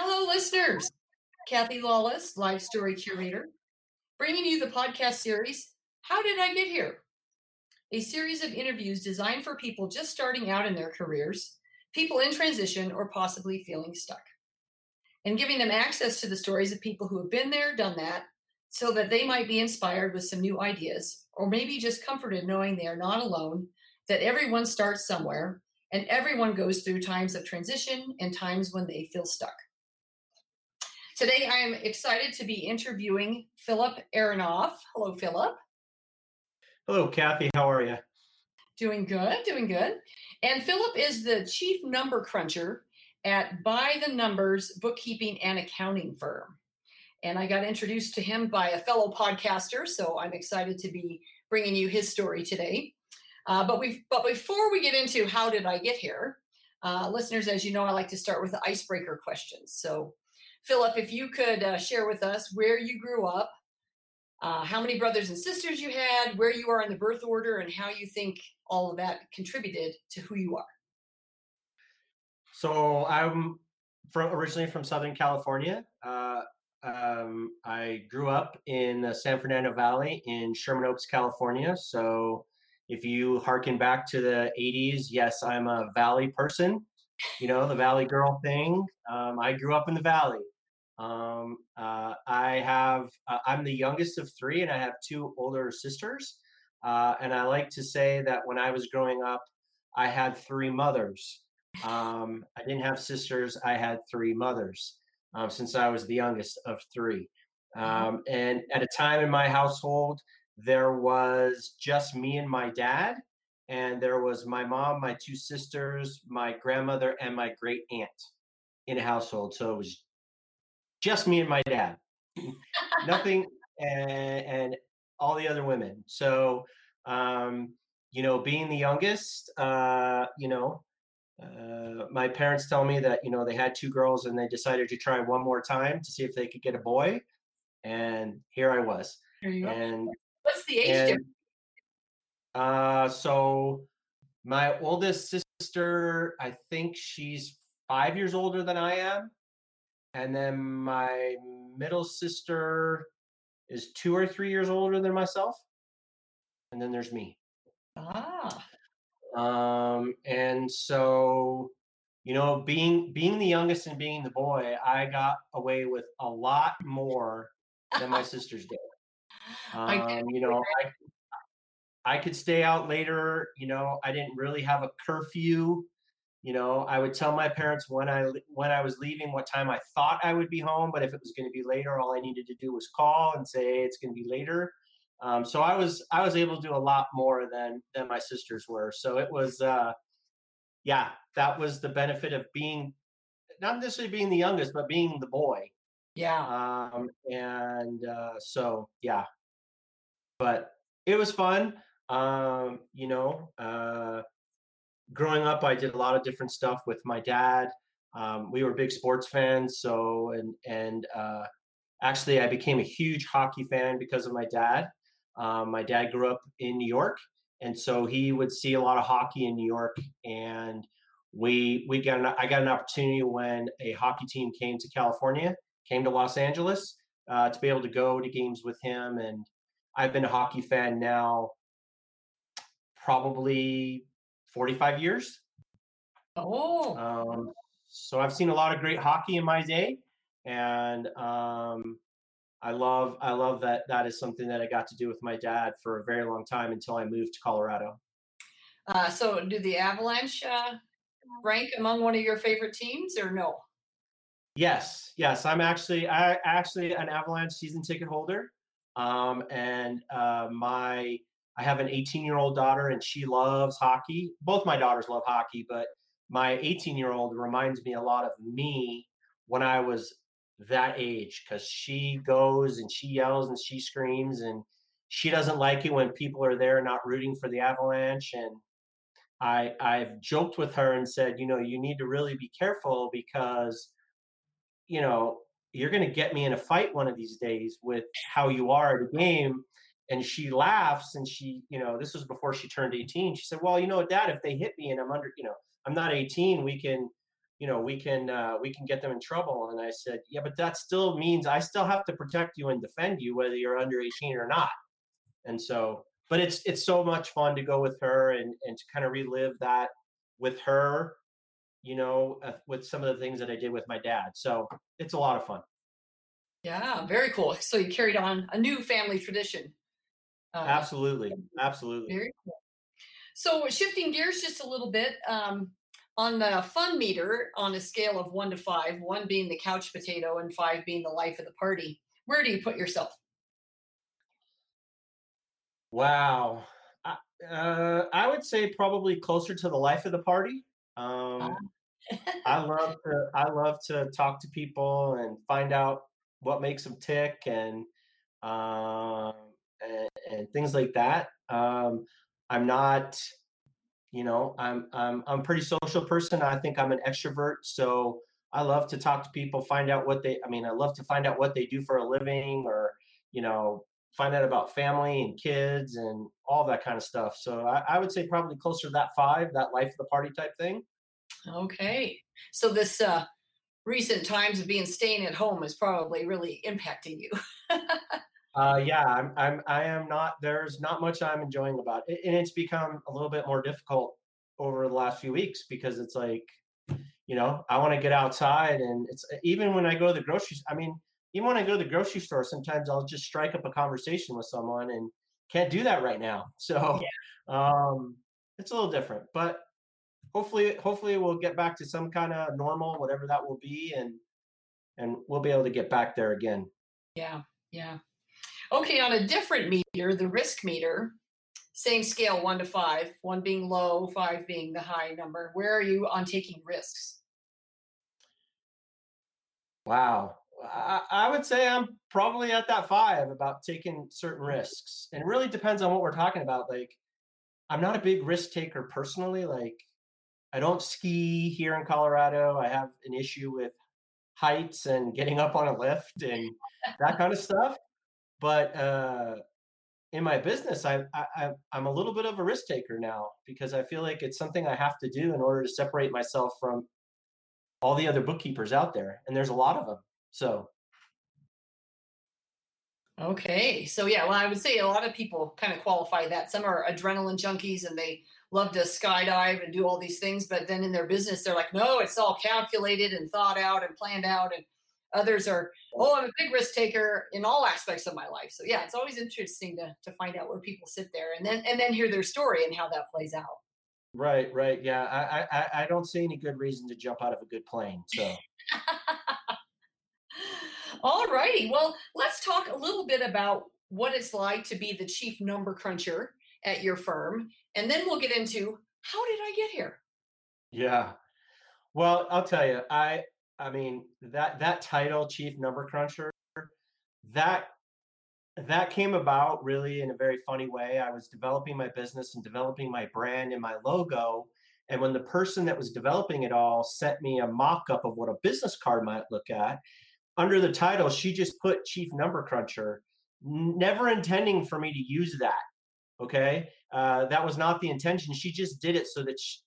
Hello, listeners. Kathy Lawless, Life Story Curator, bringing you the podcast series, How Did I Get Here? A series of interviews designed for people just starting out in their careers, people in transition, or possibly feeling stuck, and giving them access to the stories of people who have been there, done that, so that they might be inspired with some new ideas, or maybe just comforted knowing they are not alone, that everyone starts somewhere, and everyone goes through times of transition and times when they feel stuck. Today, I am excited to be interviewing Phillip Aronoff. Hello, Phillip. Hello, Kathy. How are you? Doing good, doing good. And Phillip is the chief number cruncher at By the Numbers bookkeeping and accounting firm. And I got introduced to him by a fellow podcaster, so I'm excited to be bringing you his story today. Uh, but we but before we get into how did I get here, uh, listeners, as you know, I like to start with the icebreaker questions. So Phillip, if you could uh, share with us where you grew up, uh, how many brothers and sisters you had, where you are in the birth order, and how you think all of that contributed to who you are. So I'm from originally from Southern California. Uh, um, I grew up in the San Fernando Valley in Sherman Oaks, California. So if you harken back to the 80s, yes, I'm a Valley person. You know, the Valley girl thing. Um, I grew up in the Valley. Um, uh, I have, uh, I'm the youngest of three, and I have two older sisters. Uh, and I like to say that when I was growing up, I had three mothers. Um, I didn't have sisters, I had three mothers um, since I was the youngest of three. Um, and at a time in my household, there was just me and my dad, and there was my mom, my two sisters, my grandmother, and my great aunt in a household. So it was just me and my dad, nothing, and, and, all the other women. So, um, you know, being the youngest, uh, you know, uh, my parents tell me that you know they had two girls and they decided to try one more time to see if they could get a boy, and here I was. and what's the age and, difference? Uh, so my oldest sister, I think she's five years older than I am, and then my middle sister is two or three years older than myself, and then there's me. Ah. Um, and so, you know, being being the youngest and being the boy, I got away with a lot more than my sisters did. Um, you know, I I could stay out later. You know, I didn't really have a curfew you know i would tell my parents when i when i was leaving what time i thought i would be home but if it was going to be later all i needed to do was call and say hey, it's going to be later. Um, so i was i was able to do a lot more than than my sisters were. So it was uh yeah that was the benefit of being not necessarily being the youngest but being the boy. Yeah. Um and uh so yeah. But it was fun. Um you know uh growing up, I did a lot of different stuff with my dad. Um, we were big sports fans, so and and uh, actually, I became a huge hockey fan because of my dad. Um, my dad grew up in New York, and so he would see a lot of hockey in New York. And we we got an, I got an opportunity when a hockey team came to California, came to Los Angeles uh, to be able to go to games with him. And I've been a hockey fan now probably 45 years. Oh. Um, so I've seen a lot of great hockey in my day, and um, I love I love that that is something that I got to do with my dad for a very long time until I moved to Colorado. Uh, so, do the Avalanche uh, rank among one of your favorite teams, or no? Yes, yes. I'm actually I actually an Avalanche season ticket holder, um, and uh, my I have an 18 year old daughter and she loves hockey. Both my daughters love hockey, but my 18 year old reminds me a lot of me when I was that age because she goes and she yells and she screams and she doesn't like it when people are there not rooting for the Avalanche. And I, I've joked with her and said, you know, you need to really be careful because, you know, you're going to get me in a fight one of these days with how you are at a game and she laughs and she you know this was before she turned 18 she said well you know dad if they hit me and i'm under you know i'm not 18 we can you know we can uh, we can get them in trouble. And i said yeah but that still means i still have to protect you and defend you whether you're under 18 or not. And so but it's it's so much fun to go with her and and to kind of relive that with her you know uh, with some of the things that i did with my dad. So it's a lot of fun. Yeah very cool. So you carried on a new family tradition uh, absolutely absolutely very cool so shifting gears just a little bit um, on the fun meter on a scale of one to five, one being the couch potato and five being the life of the party, where do you put yourself? Wow. Uh, I would say probably closer to the life of the party. Um, I love to I love to talk to people and find out what makes them tick and um, and, and, things like that. Um, I'm not you know i'm i'm i'm a pretty social person i think i'm an extrovert so i love to talk to people find out what they i mean i love to find out what they do for a living or you know find out about family and kids and all that kind of stuff so i, I would say probably closer to that five that life of the party type thing okay so this uh recent times of being staying at home is probably really impacting you Uh, yeah, I'm, I'm, I am not, there's not much I'm enjoying about it. And it's become a little bit more difficult over the last few weeks because it's like, you know, I want to get outside and it's even when I go to the grocery, I mean, even when I go to the grocery store, sometimes I'll just strike up a conversation with someone and can't do that right now. So, yeah. um, it's a little different, but hopefully, hopefully we'll get back to some kind of normal, whatever that will be. And, and we'll be able to get back there again. Yeah. Yeah. Okay, on a different meter, the risk meter, same scale, one to five, one being low, five being the high number. Where are you on taking risks? Wow. I, I would say I'm probably at that five about taking certain risks. And it really depends on what we're talking about. Like, I'm not a big risk taker personally. Like, I don't ski here in Colorado. I have an issue with heights and getting up on a lift and that kind of stuff but uh, in my business, I, I I'm a little bit of a risk taker now because I feel like it's something I have to do in order to separate myself from all the other bookkeepers out there, and there's a lot of them. So. Okay, so yeah, well, I would say a lot of people kind of qualify that. Some are adrenaline junkies and they love to skydive and do all these things, but then in their business, they're like, no, it's all calculated and thought out and planned out, and Others are, oh, I'm a big risk taker in all aspects of my life. So yeah, it's always interesting to to find out where people sit there and then and then hear their story and how that plays out. Right, right. Yeah. I I, I don't see any good reason to jump out of a good plane. So all righty. Well, let's talk a little bit about what it's like to be the chief number cruncher at your firm. And then we'll get into how did I get here? Yeah. Well, I'll tell you, I I mean that that title, chief number cruncher, that that came about really in a very funny way. I was developing my business and developing my brand and my logo. And when the person that was developing it all sent me a mock up of what a business card might look at, under the title, she just put chief number cruncher, never intending for me to use that. Okay. Uh, that was not the intention. She just did it so that she,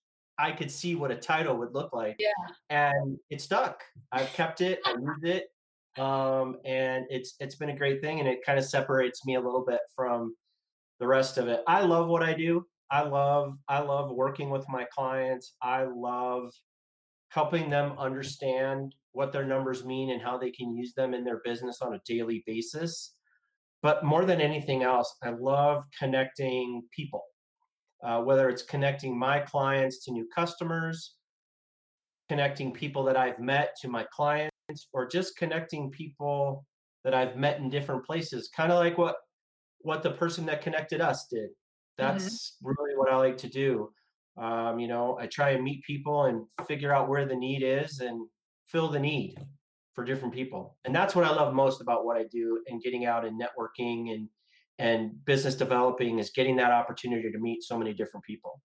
I could see what a title would look like. Yeah. And it stuck. I've kept it. I used it. Um, and it's it's been a great thing and it kind of separates me a little bit from the rest of it. I love what I do. I love I love working with my clients. I love helping them understand what their numbers mean and how they can use them in their business on a daily basis. But more than anything else, I love connecting people uh, whether it's connecting my clients to new customers, connecting people that I've met to my clients, or just connecting people that I've met in different places, kind of like what what the person that connected us did. Mm-hmm. That's mm-hmm. really what I like to do. Um, you know, I try and meet people and figure out where the need is and fill the need for different people. And that's what I love most about what I do and getting out and networking and and business developing is getting that opportunity to meet so many different people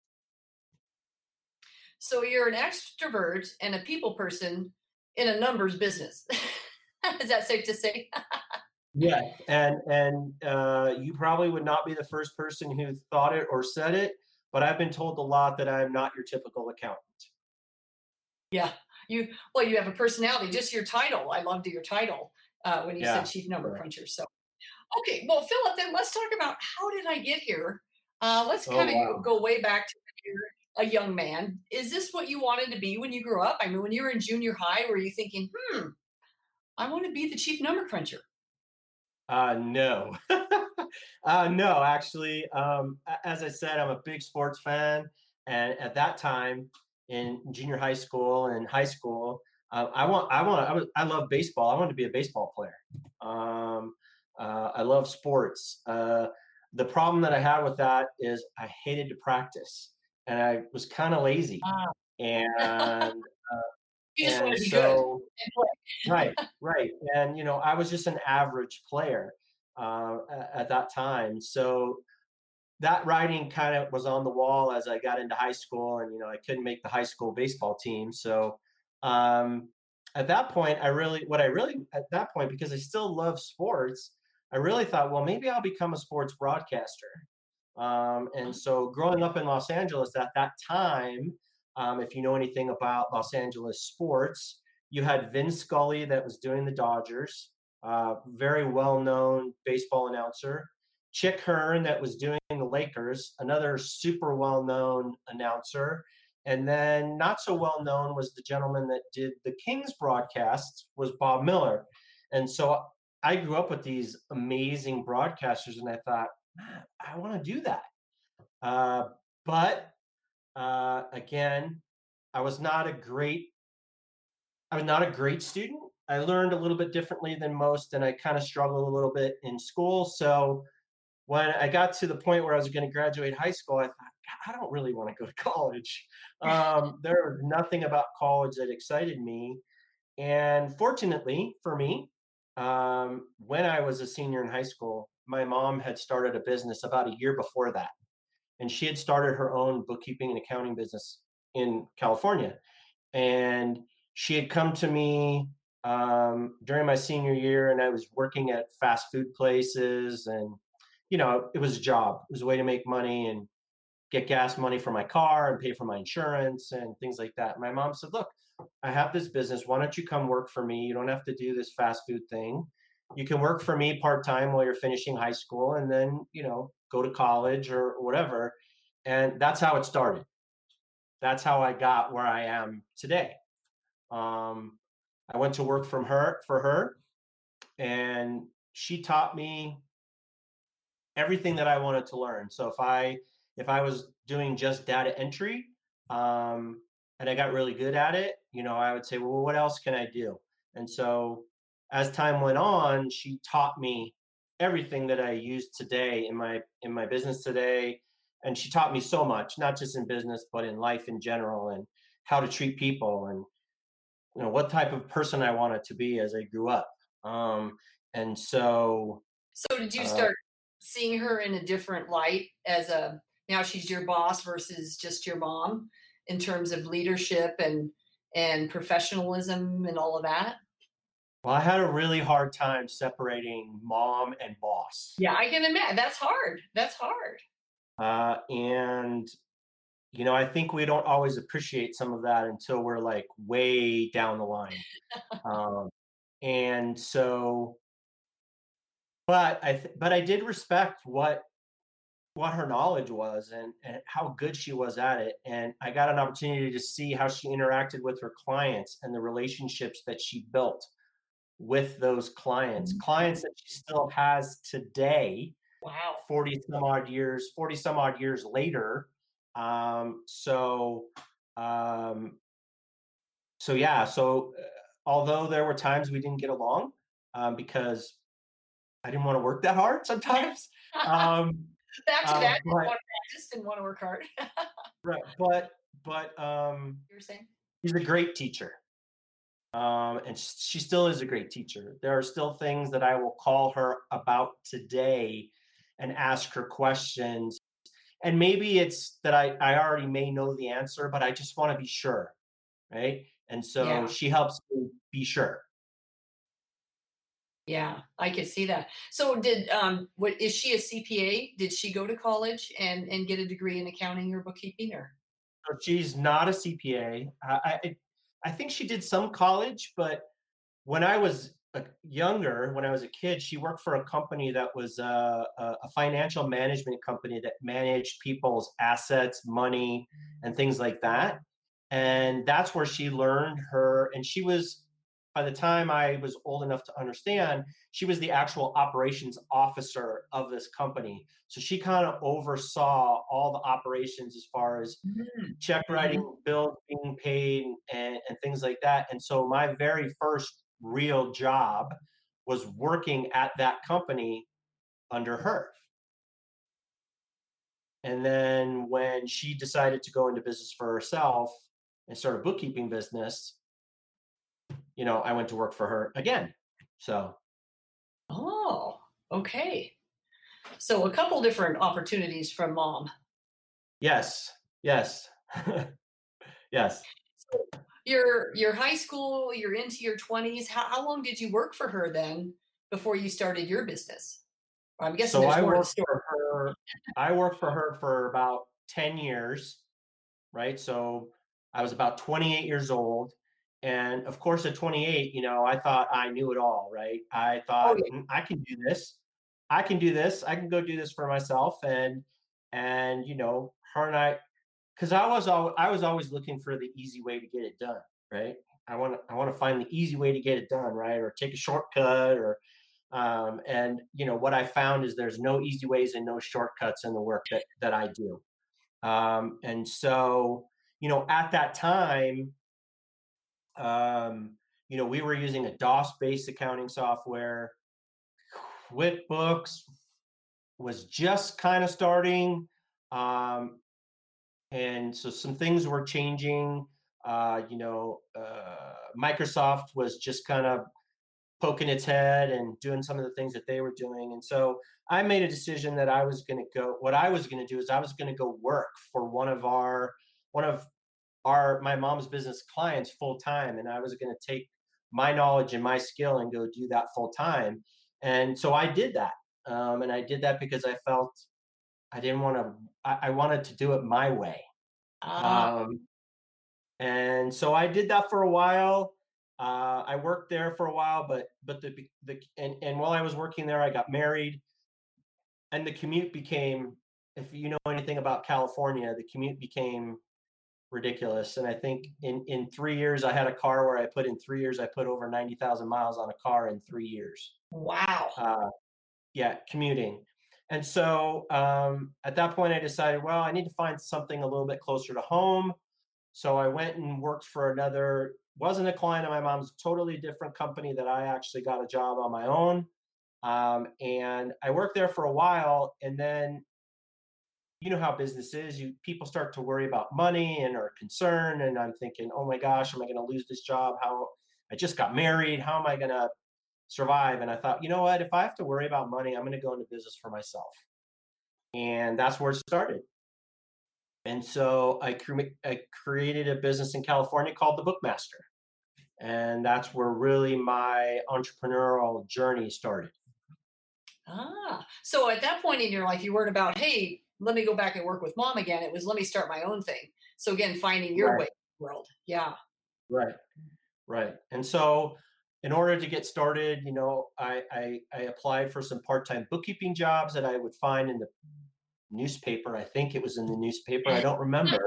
so you're an extrovert and a people person in a numbers business is that safe to say yeah and and uh, you probably would not be the first person who thought it or said it but i've been told a lot that i'm not your typical accountant yeah you well, you have a personality. Just your title. I loved your title uh, when you Yeah. said chief number cruncher. So, okay, well, Phillip, then let's talk about how did I get here? Uh, let's Oh, kind of wow. go way back to when you're a young man. Is this what you wanted to be when you grew up? I mean, when you were in junior high, were you thinking, hmm, I want to be the chief number cruncher? Uh, no. uh, no, actually, um, as I said, I'm a big sports fan. And at that time in junior high school and high school, uh, I want, I want, I, was, I love baseball. I wanted to be a baseball player. Um, uh, I love sports. Uh, the problem that I had with that is I hated to practice and I was kind of lazy. Ah. And You just and to be good. so, right, right. And you know, I was just an average player uh, at that time. So that writing kind of was on the wall as I got into high school, and you know, I couldn't make the high school baseball team. So um, at that point, I really, what I really at that point, because I still love sports, I really thought, well, maybe I'll become a sports broadcaster. Um, and so growing up in Los Angeles at that time, um, if you know anything about Los Angeles sports, you had Vin Scully that was doing the Dodgers, uh, very well known baseball announcer. Chick Hearn that was doing the Lakers, another super well known announcer. And then not so well known was the gentleman that did the Kings broadcasts was Bob Miller. And so I grew up with these amazing broadcasters, and I thought, "Man, I want to do that. Uh, but uh, again, I was not a great I was not a great student. I learned a little bit differently than most, and I kind of struggled a little bit in school. So when I got to the point where I was going to graduate high school, I thought, I don't really want to go to college. Um, there was nothing about college that excited me. And fortunately for me, um, when I was a senior in high school, my mom had started a business about a year before that. And she had started her own bookkeeping and accounting business in California. And she had come to me um, during my senior year, and I was working at fast food places. And, you know, it was a job, it was a way to make money and get gas money for my car and pay for my insurance and things like that. My mom said, Look, I have this business. Why don't you come work for me? You don't have to do this fast food thing. You can work for me part time while you're finishing high school and then, you know, go to college or whatever. And that's how it started. That's how I got where I am today. Um, I went to work from her for her, and she taught me everything that I wanted to learn. So if I if I was doing just data entry, um, and I got really good at it, you know, I would say, well, what else can I do? And so as time went on, she taught me everything that I use today in my in my business today. And she taught me so much, not just in business, but in life in general and how to treat people and you know what type of person I wanted to be as I grew up. Um, and so So did you Uh, start seeing her in a different light as a now she's your boss versus just your mom in terms of leadership and and professionalism and all of that? well, I had a really hard time separating mom and boss. Yeah, I can imagine. That's hard. That's hard. Uh, and you know, I think we don't always appreciate some of that until we're like way down the line. um, and so, but I th- but I did respect what what her knowledge was and, and how good she was at it. And I got an opportunity to see how she interacted with her clients and the relationships that she built with those clients, Mhm. clients that she still has today Wow. 40 some odd years 40 some odd years later um so um so yeah so uh, although there were times we didn't get along um because i didn't want to work that hard sometimes um Back to that. Didn't but- practice, didn't want to work hard. right but but um you were saying? she's a great teacher um, and she still is a great teacher. There are still things that I will call her about today and ask her questions. And maybe it's that I, I already may know the answer, but I just want to be sure. Right. And so Yeah. she helps me be sure. Yeah, I could see that. So did um what is she a CPA? Did she go to college and and get a degree in accounting or bookkeeping or she's not a CPA. I, I, I think she did some college, but when I was younger, when I was a kid, she worked for a company that was uh, a, a financial management company that managed people's assets, money, and things like that. And that's where she learned her. And she was, by the time I was old enough to understand, she was the actual operations officer of this company. So she kind of oversaw all the operations as far as mm-hmm. check writing, mm-hmm. bills being paid, and, and things like that. And so my very first real job was working at that company under her. And then when she decided to go into business for herself and start a bookkeeping business, you know, I went to work for her again. So. Oh, okay. So a couple different opportunities from mom. Yes. Yes. yes. So your your high school, you're into your 20s. How, how long did you work for her then before you started your business? I'm guessing so I worked for her. I worked for her for about 10 years, right? So I was about 28 years old. And of course, at 28, you know, I thought I knew it all, right? I oh, thought oh, yeah. I can do this. I can do this. I can go do this for myself. And and you know, her and I because I was al- I was always looking for the easy way to get it done, right? I want to I want to find the easy way to get it done, right? Or take a shortcut, or um, and you know what I found is there's no easy ways and no shortcuts in the work that that I do, um, and so you know at that time, um, you know we were using a DOS based accounting software. QuickBooks was just kind of starting. Um, and so some things were changing. Uh, you know, uh, Microsoft was just kind of poking its head and doing some of the things that they were doing, and so I made a decision that I was going to go. What I was going to do is I was going to go work for one of our one of our my mom's business clients full time, and I was going to take my knowledge and my skill and go do that full time. And so I did that, um, and I did that because I felt I didn't want to. I, I, wanted to do it my way. Uh. Um, and so I did that for a while. Uh, I worked there for a while, but but the the and and while I was working there, I got married, and the commute became. If you know anything about California, the commute became ridiculous. And I think in in three years, I had a car where I put in three years, I put over ninety thousand miles on a car in three years. Wow. Uh, yeah, commuting. And so um, at that point, I decided, well, I need to find something a little bit closer to home. So I went and worked for another, wasn't a client of my mom's, totally different company that I actually got a job on my own. Um, and I worked there for a while. And then, you know how business is. You people start to worry about money and are concerned. And I'm thinking, oh my gosh, am I going to lose this job? How I just got married. How am I going to survive. And I thought, you know what? If I have to worry about money, I'm going to go into business for myself. And that's where it started. And so I, cre- I created a business in California called The Bookmaster. And that's where really my entrepreneurial journey started. Ah, so at that point in your life, you weren't about, hey, let me go back and work with mom again. It was, let me start my own thing. So again, finding your right. way in the world. Yeah. Right. Right. And so in order to get started, you know, I, I, I applied for some part-time bookkeeping jobs that I would find in the newspaper. I think it was in the newspaper. I don't remember.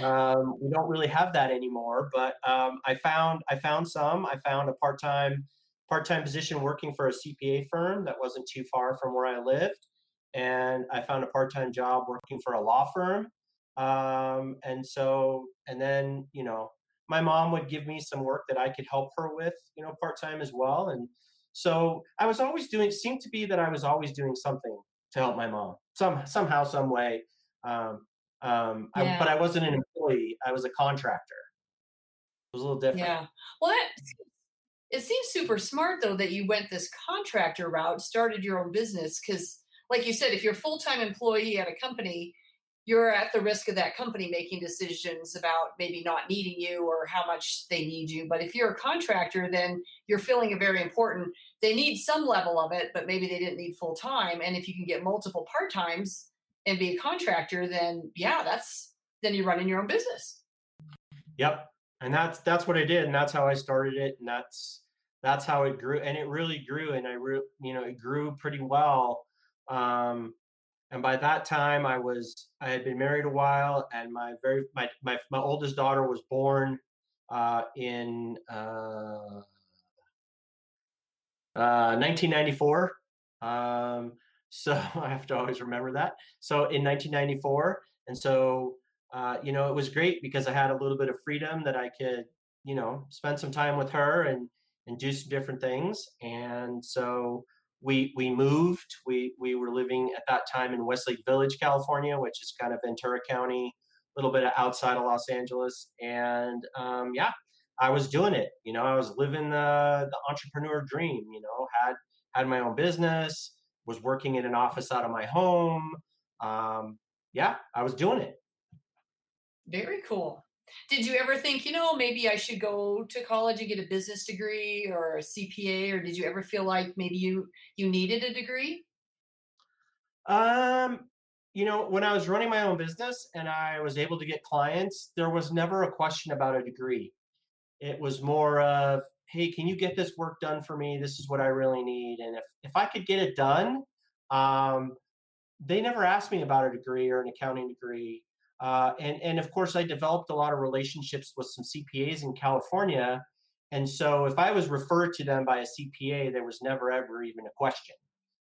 Um, we don't really have that anymore, but um, I found I found some. I found a part-time part-time position working for a CPA firm that wasn't too far from where I lived, and I found a part-time job working for a law firm. Um, and so, and then you know, my mom would give me some work that I could help her with, you know, part time as well. And so I was always doing. Seemed to be that I was always doing something to help my mom, some somehow, some way. Um, um, yeah. I, but I wasn't an employee; I was a contractor. It was a little different. Yeah. Well, that, it seems super smart though that you went this contractor route, started your own business, because, like you said, if you're a full time employee at a company, you're at the risk of that company making decisions about maybe not needing you or how much they need you. But if you're a contractor, then you're filling a very important, they need some level of it, but maybe they didn't need full time. And if you can get multiple part times and be a contractor, then yeah, that's, then you're running your own business. Yep. and that's that's what I did, and that's how I started it, and that's that's how it grew, and it really grew, and I re- you know it grew pretty well. Um, and by that time, I was I had been married a while, and my very my my, my oldest daughter was born uh, in uh, uh, 1994. Um, so I have to always remember that. So in 1994, and so uh, you know, it was great because I had a little bit of freedom that I could, you know, spend some time with her and and do some different things. And so we we moved. We we were living at that time in Westlake Village, California, which is kind of Ventura County, a little bit outside of Los Angeles. And um, yeah, I was doing it. You know, I was living the the entrepreneur dream. You know, had had my own business, was working in an office out of my home. Um, yeah, I was doing it. Very cool. Did you ever think, you know, maybe I should go to college and get a business degree or a CPA, or did you ever feel like maybe you you needed a degree? Um, you know, when I was running my own business and I was able to get clients, there was never a question about a degree. It was more of, hey, can you get this work done for me? This is what I really need. And if if I could get it done, um, they never asked me about a degree or an accounting degree. Uh, and and of course, I developed a lot of relationships with some CPAs in California. And so, if I was referred to them by a CPA, there was never ever even a question.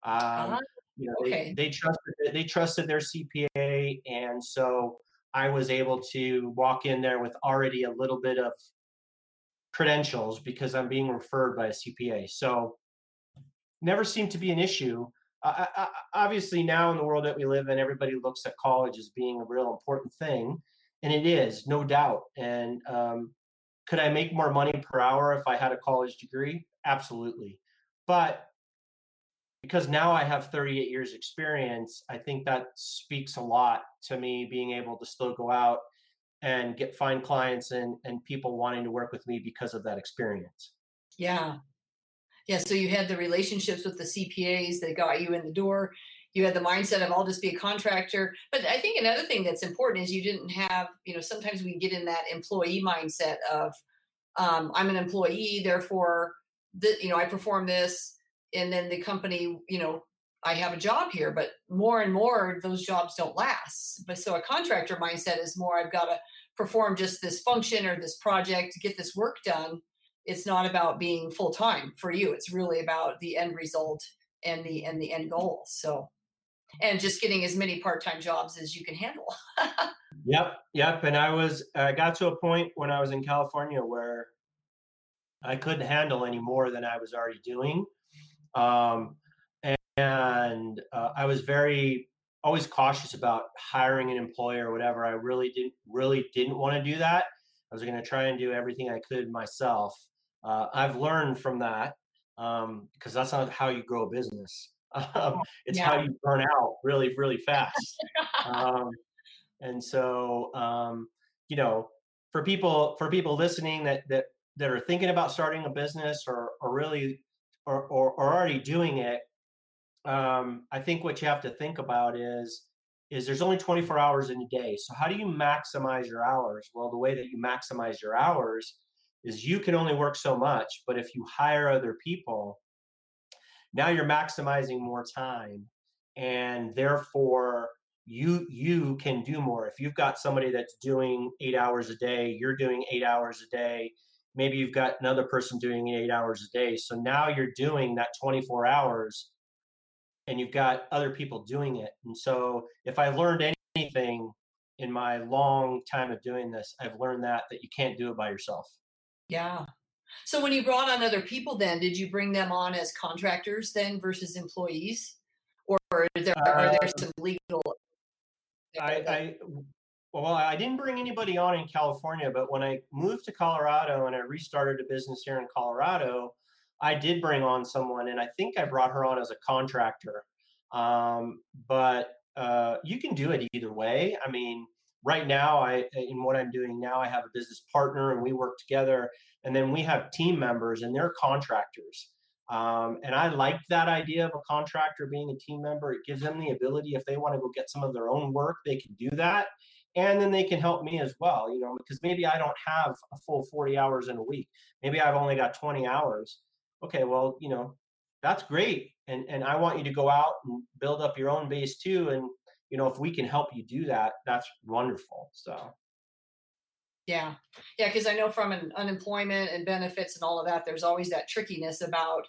Um, Uh-huh. you know, they, they trusted they trusted their CPA, and so I was able to walk in there with already a little bit of credentials because I'm being referred by a CPA. So never seemed to be an issue. I, obviously, now in the world that we live in, everybody looks at college as being a real important thing, and it is, no doubt. And um, could I make more money per hour if I had a college degree? Absolutely. But because now I have 38 years experience, I think that speaks a lot to me being able to still go out and get find clients and and people wanting to work with me because of that experience. Yeah. Yeah. So you had the relationships with the CPAs that got you in the door. You had the mindset of I'll just be a contractor. But I think another thing that's important is you didn't have, you know, sometimes we get in that employee mindset of um, I'm an employee, therefore, the, you know, I perform this, and then the company, you know, I have a job here. But more and more, those jobs don't last. But so a contractor mindset is more I've got to perform just this function or this project to get this work done it's not about being full time for you it's really about the end result and the and the end goal so and just getting as many part-time jobs as you can handle Yep, yep. And I was I got to a point when I was in California where I couldn't handle any more than I was already doing. Um, and uh, I was very always cautious about hiring an employer or whatever. I really didn't really didn't want to do that. I was going to try and do everything I could myself. Uh, I've learned from that um, because that's not how you grow a business. Um, it's how you burn out really, really fast. Um, and so, um, you know, for people for people listening that that that are thinking about starting a business or or really or or, or already doing it, um, I think what you have to think about is is there's only 24 hours in a day. So how do you maximize your hours? Well, the way that you maximize your hours is you can only work so much, but if you hire other people, now you're maximizing more time and therefore you you can do more. If you've got somebody that's doing eight hours a day you're doing eight hours a day. Maybe you've got another person doing eight hours a day. So now you're doing that 24 hours and you've got other people doing it. And so if i learned anything in my long time of doing this i've learned that that you can't do it by yourself yeah so when you brought on other people then did you bring them on as contractors then versus employees or are there are there uh, some legal I, I well, I didn't bring anybody on in California, but when I moved to Colorado and I restarted a business here in Colorado, I did bring on someone, and I think I brought her on as a contractor. Um, but uh, you can do it either way. I mean, right now, I in what I'm doing now, I have a business partner, and we work together, and then we have team members, and they're contractors. Um, and I like that idea of a contractor being a team member. It gives them the ability, if they want to go get some of their own work, they can do that. and then they can help me as well you know because maybe i don't have a full 40 hours in a week maybe i've only got 20 hours okay well you know that's great and and i want you to go out and build up your own base too and you know if we can help you do that that's wonderful so. Yeah. Yeah because i know from an unemployment and benefits and all of that there's always that trickiness about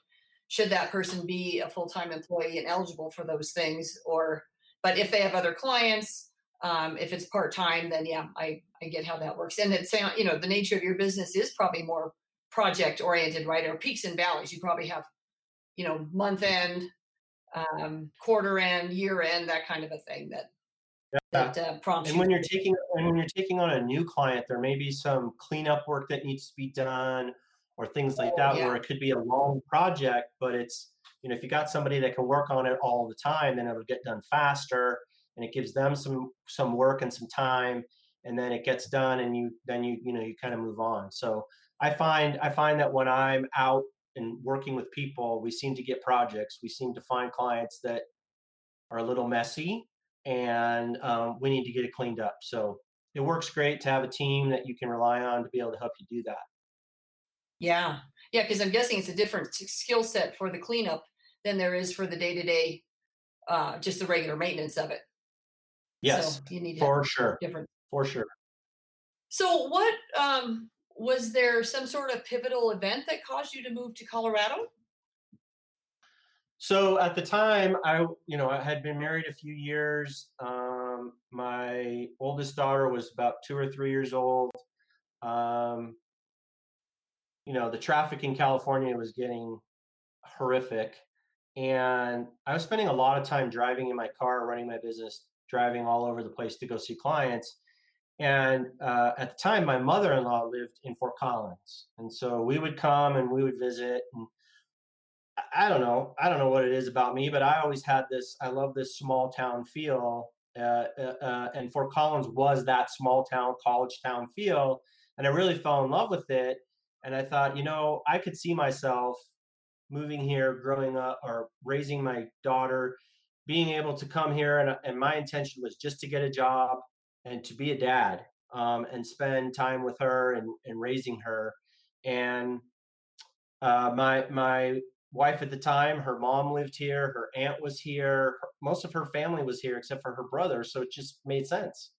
should that person be a full-time employee and eligible for those things or but if they have other clients um, if it's part-time then yeah I, I get how that works. And it's you know the nature of your business is probably more project oriented right or peaks and valleys. You probably have you know month end um, quarter end year end that kind of a thing that yeah. that uh, prompts and when you're taking and when you're taking on a new client there may be some cleanup work that needs to be done or things like that, yeah. where it could be a long project, but it's, you know, if you got somebody that can work on it all the time, then it'll get done faster and it gives them some some work and some time and then it gets done and you then you you know you kind of move on so i find i find that when i'm out and working with people we seem to get projects we seem to find clients that are a little messy and um, we need to get it cleaned up so it works great to have a team that you can rely on to be able to help you do that yeah. Yeah. Because I'm guessing it's a different skill set for the cleanup than there is for the day to day, just the regular maintenance of it. Yes. So you need for sure. Different. For sure. So, what um, was there some sort of pivotal event that caused you to move to Colorado? So at the time, I you know I had been married a few years. Um, my oldest daughter was about two or three years old. Um, you know, the traffic in California was getting horrific. And I was spending a lot of time driving in my car, running my business, driving all over the place to go see clients. And uh, at the time, my mother in law lived in Fort Collins. And so we would come and we would visit. And I don't know. I don't know what it is about me, but I always had this I love this small town feel. Uh, uh, uh and Fort Collins was that small town, college town feel. And I really fell in love with it and I thought, you know, I could see myself moving here, growing up, or raising my daughter, being able to come here, and, and my intention was just to get a job and to be a dad um, and spend time with her and, and raising her. And uh, my my wife at the time, her mom lived here, her aunt was here, her, most of her family was here except for her brother, so it just made sense.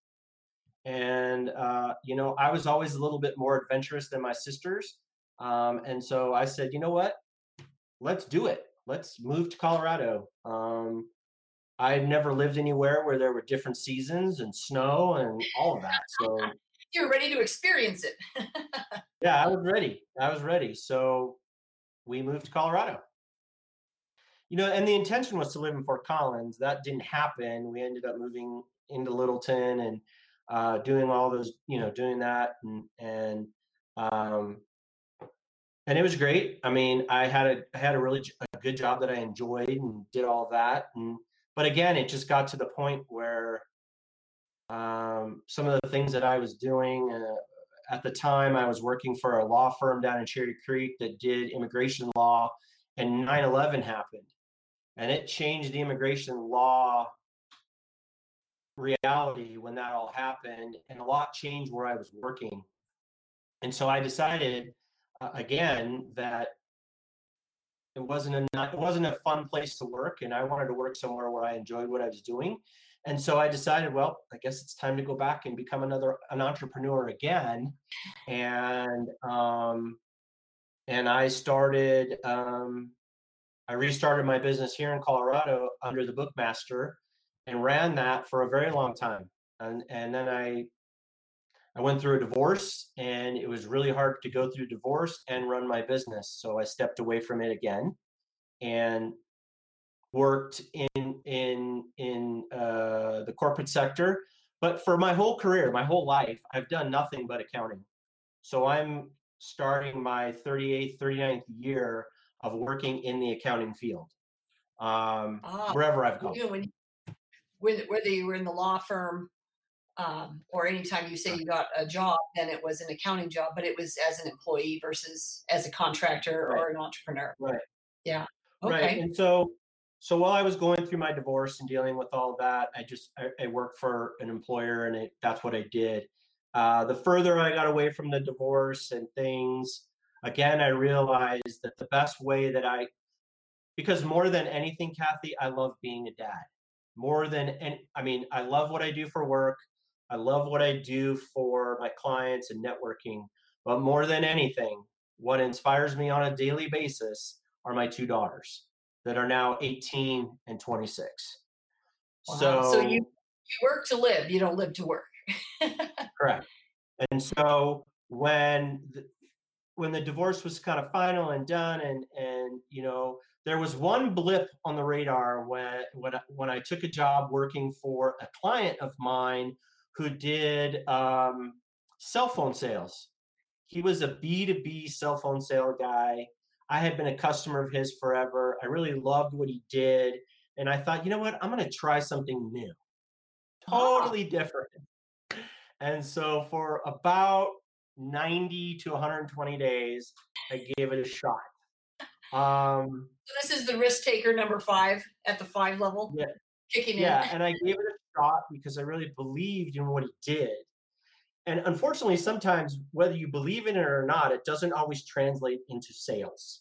And uh, you know i was always a little bit more adventurous than my sisters um, and so i said you know what? Let's do it. Let's move to colorado. Um, i had never lived anywhere where there were different seasons and snow and all of that so you were ready to experience it yeah i was ready i was ready so we moved to colorado you know and the intention was to live in fort collins that didn't happen we ended up moving into littleton and uh, doing all those, you know, doing that and and um, and it was great. I mean, I had a I had a really a good job that I enjoyed and did all that. And but again, it just got to the point where um, some of the things that I was doing uh, at the time, I was working for a law firm down in Cherry Creek that did immigration law, and 9/11 happened, and it changed the immigration law reality when that all happened and a lot changed where I was working. And so I decided uh, again that it wasn't a not, it wasn't a fun place to work and I wanted to work somewhere where I enjoyed what I was doing. And so I decided, well, I guess it's time to go back and become another an entrepreneur again. And um and I started um I restarted my business here in Colorado under the Bookmaster and ran that for a very long time. And and then I I went through a divorce and it was really hard to go through divorce and run my business. So I stepped away from it again and worked in in in uh, the corporate sector. But for my whole career, my whole life, I've done nothing but accounting. So I'm starting my 38th, 39th year of working in the accounting field um, ah, wherever I've gone. You, when, whether you were in the law firm um, or anytime you say you got a job, then it was an accounting job, but it was as an employee versus as a contractor right. or an entrepreneur. Right. Yeah. Okay. Right. And so, so while I was going through my divorce and dealing with all that, I just I, I worked for an employer, and it, that's what I did. Uh, the further I got away from the divorce and things, again, I realized that the best way that I, because more than anything, Kathy, I love being a dad. More than any, I mean, I love what I do for work. I love what I do for my clients and networking. But more than anything, what inspires me on a daily basis are my two daughters that are now 18 and 26. Wow. So, So you you work to live, you don't live to work. correct. And so when the, when the divorce was kind of final and done, and and you know there was one blip on the radar when when when I took a job working for a client of mine who did um, cell phone sales. He was a B2B cell phone sale guy. I had been a customer of his forever. I really loved what he did. And I thought, you know what? I'm going to try something new, Ah, totally different. And so for about 90 to 120 days, I gave it a shot. Um, so this is the risk taker number five at the five level, yeah, kicking in. yeah, and I gave it a shot because I really believed in what he did. And unfortunately, sometimes whether you believe in it or not, it doesn't always translate into sales.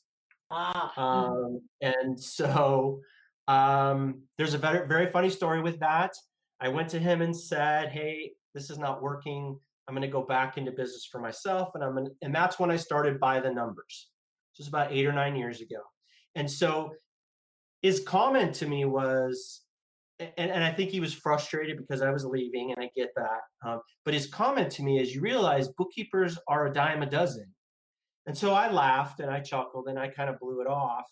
Ah, mm, Um, and so um, there's a very, very funny story with that. I went to him and said, "Hey, this is not working. I'm going to go back into business for myself." And I'm gonna, and that's when I started by the numbers. Just about eight or nine years ago. And so his comment to me was, and, and I think he was frustrated because I was leaving, and I get that. Um, but his comment to me is, "You realize bookkeepers are a dime a dozen." And so I laughed and I chuckled and I kind of blew it off.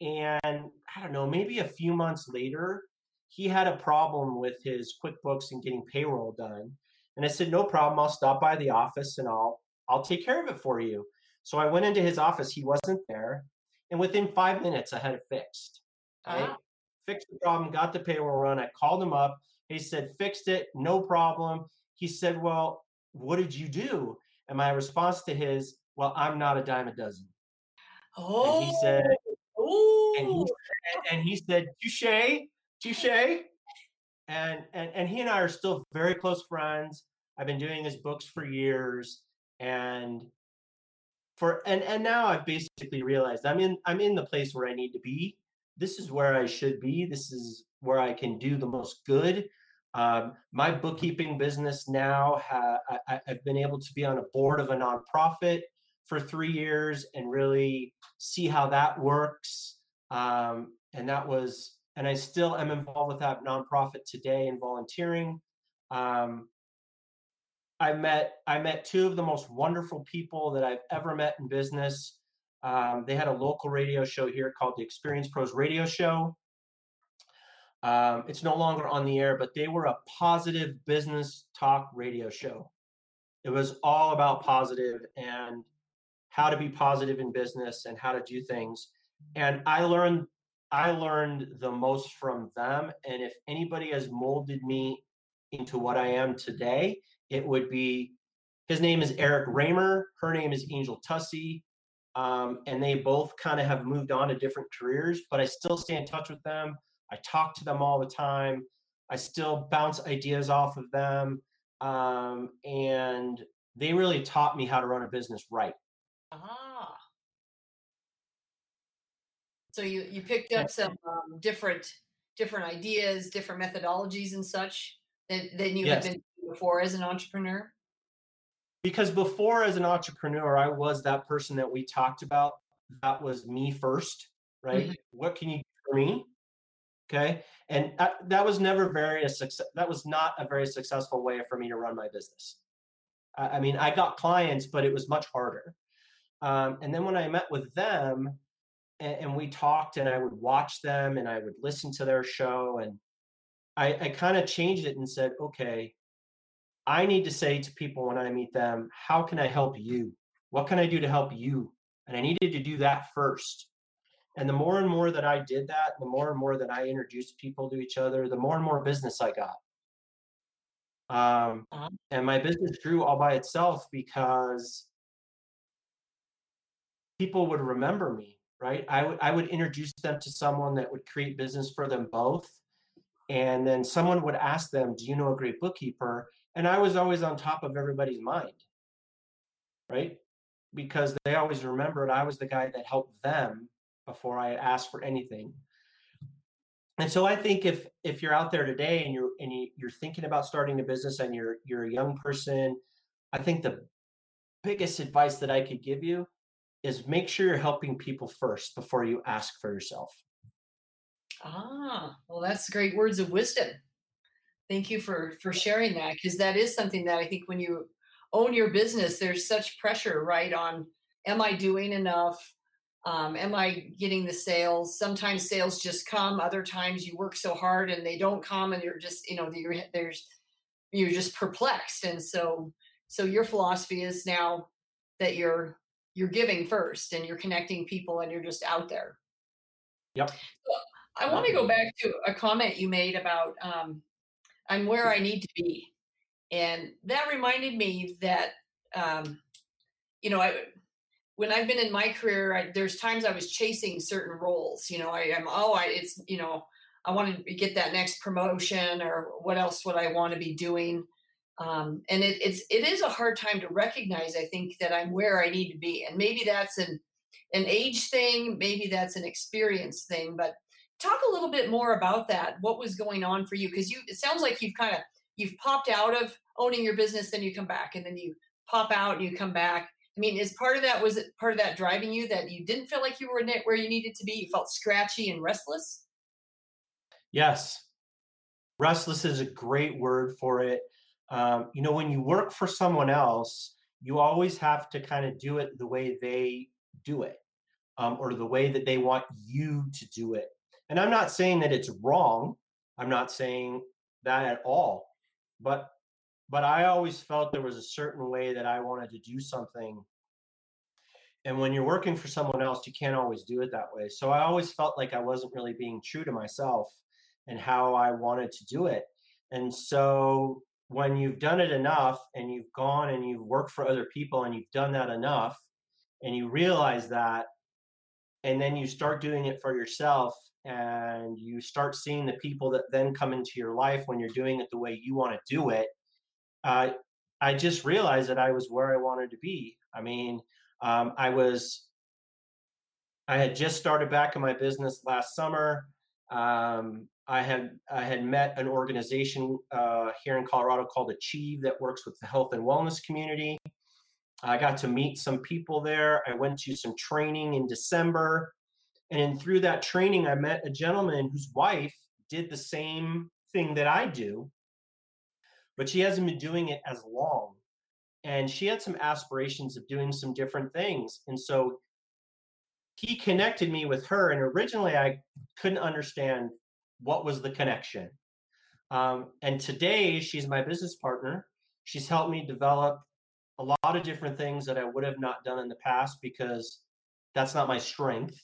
And I don't know, maybe a few months later, he had a problem with his QuickBooks and getting payroll done. And I said, "No problem. I'll stop by the office and I'll I'll take care of it for you." So I went into his office. He wasn't there, and within five minutes, I had it fixed. Okay, ah, fixed the problem, got the payroll run. I called him up. He said, "Fixed it, no problem." He said, "Well, what did you do?" And my response to his, "Well, I'm not a dime a dozen." And he said, oh, and he oh, and he said, "Touche, touche." And and and he and I are still very close friends. I've been doing his books for years, and for and and now I've basically realized I'm in I'm in the place where I need to be. This is where I should be. This is where I can do the most good. Um, my bookkeeping business now, ha, I, I've been able to be on a board of a nonprofit for three years and really see how that works. Um, and that was, and I still am involved with that nonprofit today in volunteering. Um, I met I met two of the most wonderful people that I've ever met in business. Um, they had a local radio show here called the Experience Pros Radio Show. Um, it's no longer on the air, but they were a positive business talk radio show. It was all about positive and how to be positive in business and how to do things. And I learned I learned the most from them. And if anybody has molded me into what I am today, it would be his name is Eric Raymer, her name is Angel Tussey. Um, and they both kind of have moved on to different careers, but I still stay in touch with them. I talk to them all the time. I still bounce ideas off of them. Um, and they really taught me how to run a business right. ah. So you you picked up some um, different different ideas, different methodologies, and such than than you had been before as an entrepreneur. Because before as an entrepreneur i was that person that we talked about that was me first right? Mhm. what can you do for me? Okay? And that, that was never very a success that was not a very successful way for me to run my business. I, I mean i got clients but it was much harder. Um, and then when i met with them and, and we talked and i would watch them and i would listen to their show and i, I kind of changed it and said okay I need to say to people when I meet them, how can I help you? What can I do to help you? And I needed to do that first. And the more and more that I did that, the more and more that I introduced people to each other, the more and more business I got. Um, and my business grew all by itself because people would remember me. right? I would I would introduce them to someone that would create business for them both. And then someone would ask them, "Do you know a great bookkeeper?" And I was always on top of everybody's mind. Right? Because they always remembered I was the guy that helped them before I asked for anything. And so I think if if you're out there today and you're and you, you're thinking about starting a business and you're you're a young person, I think the biggest advice that I could give you is make sure you're helping people first before you ask for yourself. Ah, well, that's great words of wisdom. Thank you for for sharing that because that is something that I think when you own your business, there's such pressure, right? On am I doing enough? Um, am I getting the sales? Sometimes sales just come. Other times you work so hard and they don't come, and you're just you know you're there's you're just perplexed. And so so your philosophy is now that you're you're giving first and you're connecting people and you're just out there. Yep. So I want to go back to a comment you made about um, I'm where I need to be, and that reminded me that um, you know I when I've been in my career, I, there's times I was chasing certain roles. You know, I am oh I it's you know I want to get that next promotion or what else would I want to be doing. Um, and it, it's it is a hard time to recognize. I think that I'm where I need to be, and maybe that's an an age thing, maybe that's an experience thing. But talk a little bit more about that. What was going on for you? Because you it sounds like you've kind of you've popped out of owning your business, then you come back, and then you pop out and you come back. I mean, is part of that was it part of that driving you that you didn't feel like you were in it where you needed to be? You felt scratchy and restless. Yes, restless is a great word for it um, you know, when you work for someone else, you always have to kind of do it the way they do it um, or the way that they want you to do it. And I'm not saying that it's wrong. I'm not saying that at all. But but I always felt there was a certain way that I wanted to do something. And when you're working for someone else, you can't always do it that way. So I always felt like I wasn't really being true to myself and how I wanted to do it. And so when you've done it enough and you've gone and you've worked for other people and you've done that enough and you realize that and then you start doing it for yourself and you start seeing the people that then come into your life when you're doing it the way you want to do it uh, i just realized that i was where i wanted to be i mean um, i was i had just started back in my business last summer um, I had I had met an organization uh, here in Colorado called Achieve that works with the health and wellness community. I got to meet some people there. I went to some training in December, and through that training, I met a gentleman whose wife did the same thing that I do, but she hasn't been doing it as long, and she had some aspirations of doing some different things, and so he connected me with her. And originally, I couldn't understand what was the connection. Um, and today, she's my business partner. She's helped me develop a lot of different things that I would have not done in the past because that's not my strength.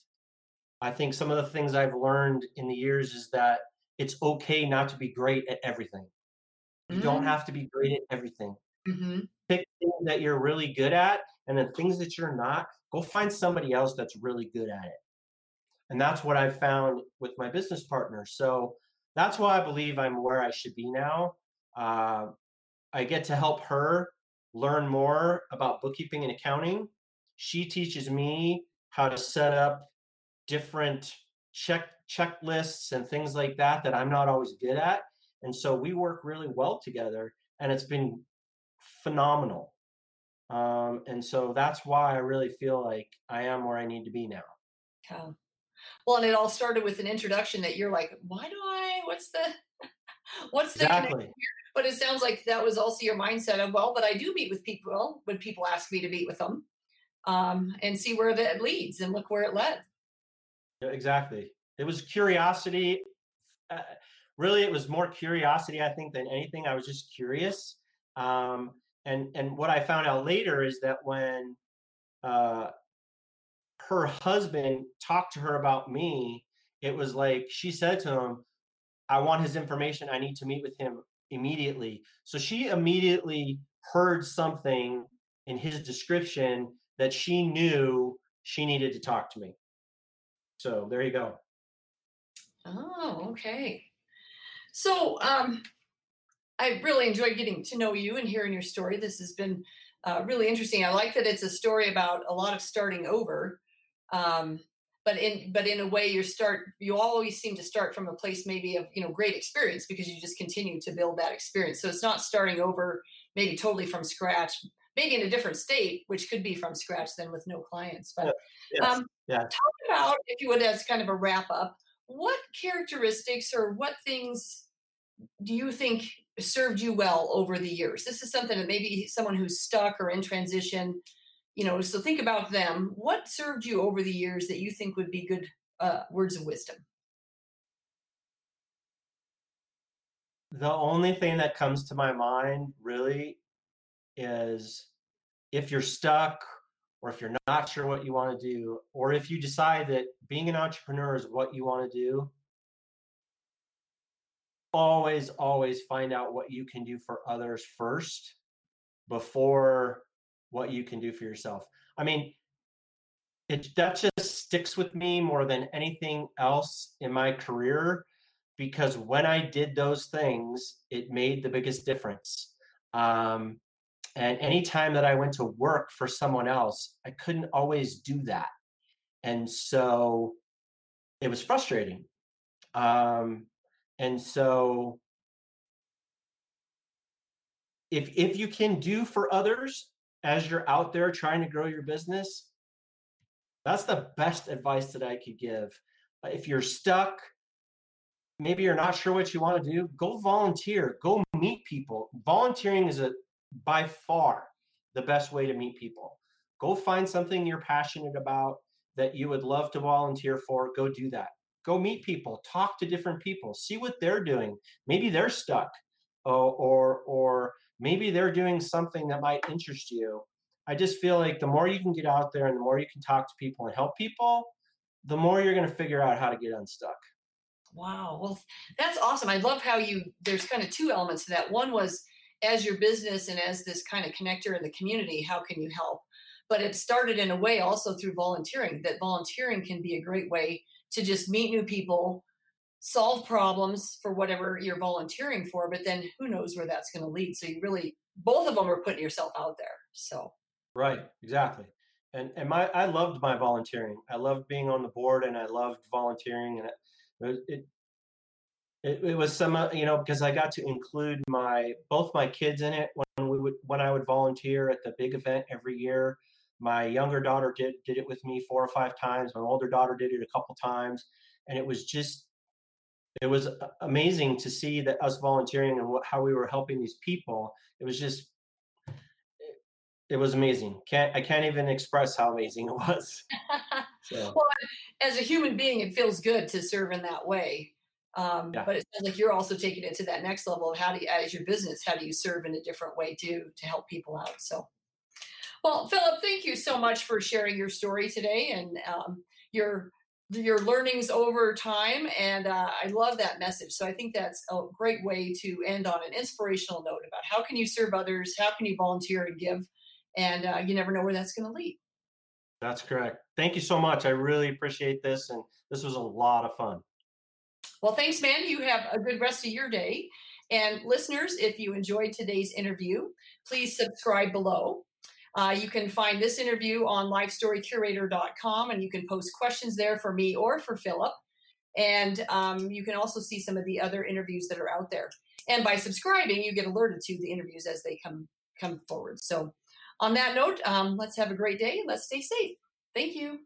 I think some of the things I've learned in the years is that it's okay not to be great at everything. You mm don't have to be great at everything. Mm-hmm. Pick things that you're really good at, and then things that you're not, go find somebody else that's really good at it. And that's what I've found with my business partner. So that's why I believe I'm where I should be now. Uh, I get to help her learn more about bookkeeping and accounting. She teaches me how to set up different check checklists and things like that that I'm not always good at. And so we work really well together and it's been phenomenal. Um, and so that's why I really feel like I am where I need to be now. Yeah. Well, and it all started with an introduction that you're like, why do I? What's the what's the exactly. But it sounds like that was also your mindset of well, but I do meet with people when people ask me to meet with them, um, and see where that leads, and look where it led. Exactly. It was curiosity. Uh, really, it was more curiosity, I think, than anything. I was just curious. Um, and and what I found out later is that when uh, her husband talked to her about me, it was like she said to him, I want his information. I need to meet with him immediately. So she immediately heard something in his description that she knew she needed to talk to me. So there you go. Oh, okay. So um, I really enjoyed getting to know you and hearing your story. This has been uh, really interesting. I like that it's a story about a lot of starting over. Um, but in but in a way you start you always seem to start from a place maybe of you know great experience because you just continue to build that experience so it's not starting over maybe totally from scratch maybe in a different state which could be from scratch then with no clients but Yes. um, Yeah. talk about if you would as kind of a wrap up what characteristics or what things do you think served you well over the years this is something that maybe someone who's stuck or in transition you know so think about them what served you over the years that you think would be good uh, words of wisdom The only thing that comes to my mind really is if you're stuck or if you're not sure what you want to do, or if you decide that being an entrepreneur is what you want to do, always, always find out what you can do for others first before what you can do for yourself. I mean, it that just sticks with me more than anything else in my career because when I did those things, it made the biggest difference. Um, and anytime that I went to work for someone else, I couldn't always do that. And so it was frustrating. Um, and so if if you can do for others as you're out there trying to grow your business, that's the best advice that I could give. Uh, If you're stuck, maybe you're not sure what you want to do, go volunteer, go meet people. Volunteering is a by far the best way to meet people. Go find something you're passionate about that you would love to volunteer for, go do that. Go meet people, talk to different people, see what they're doing. Maybe they're stuck or or, or maybe they're doing something that might interest you. I just feel like the more you can get out there and the more you can talk to people and help people, the more you're going to figure out how to get unstuck. wow well that's awesome i love how you there's kind of two elements to that one was as your business and as this kind of connector in the community how can you help but it started in a way also through volunteering that volunteering can be a great way to just meet new people solve problems for whatever you're volunteering for but then who knows where that's going to lead so you really both of them are putting yourself out there so Right, exactly. And and my I loved my volunteering. I loved being on the board and I loved volunteering and it it it, it was some uh, you know because I got to include my both my kids in it when we would when I would volunteer at the big event every year. My younger daughter did did it with me four or five times. My older daughter did it a couple times, and it was just it was amazing to see that us volunteering and what, how we were helping these people. It was just it was amazing. Can't I can't even express how amazing it was. So well, as a human being, it feels good to serve in that way. Um, Yeah. But it sounds like you're also taking it to that next level of how do you, as your business, how do you serve in a different way too to help people out? So, well, Phillip, thank you so much for sharing your story today and um, your your learnings over time. And uh, I love that message. So I think that's a great way to end on an inspirational note about how can you serve others, how can you volunteer and give, and uh, you never know where that's going to lead. that's correct. Thank you so much. I really appreciate this, and this was a lot of fun. Well, thanks, man. You have a good rest of your day. And listeners, if you enjoyed today's interview, please subscribe below. Uh, you can find this interview on lifestorycurator.com and you can post questions there for me or for Phillip. And um, you can also see some of the other interviews that are out there. And by subscribing, you get alerted to the interviews as they come come forward. So, on that note, um, let's have a great day. Let's stay safe. Thank you.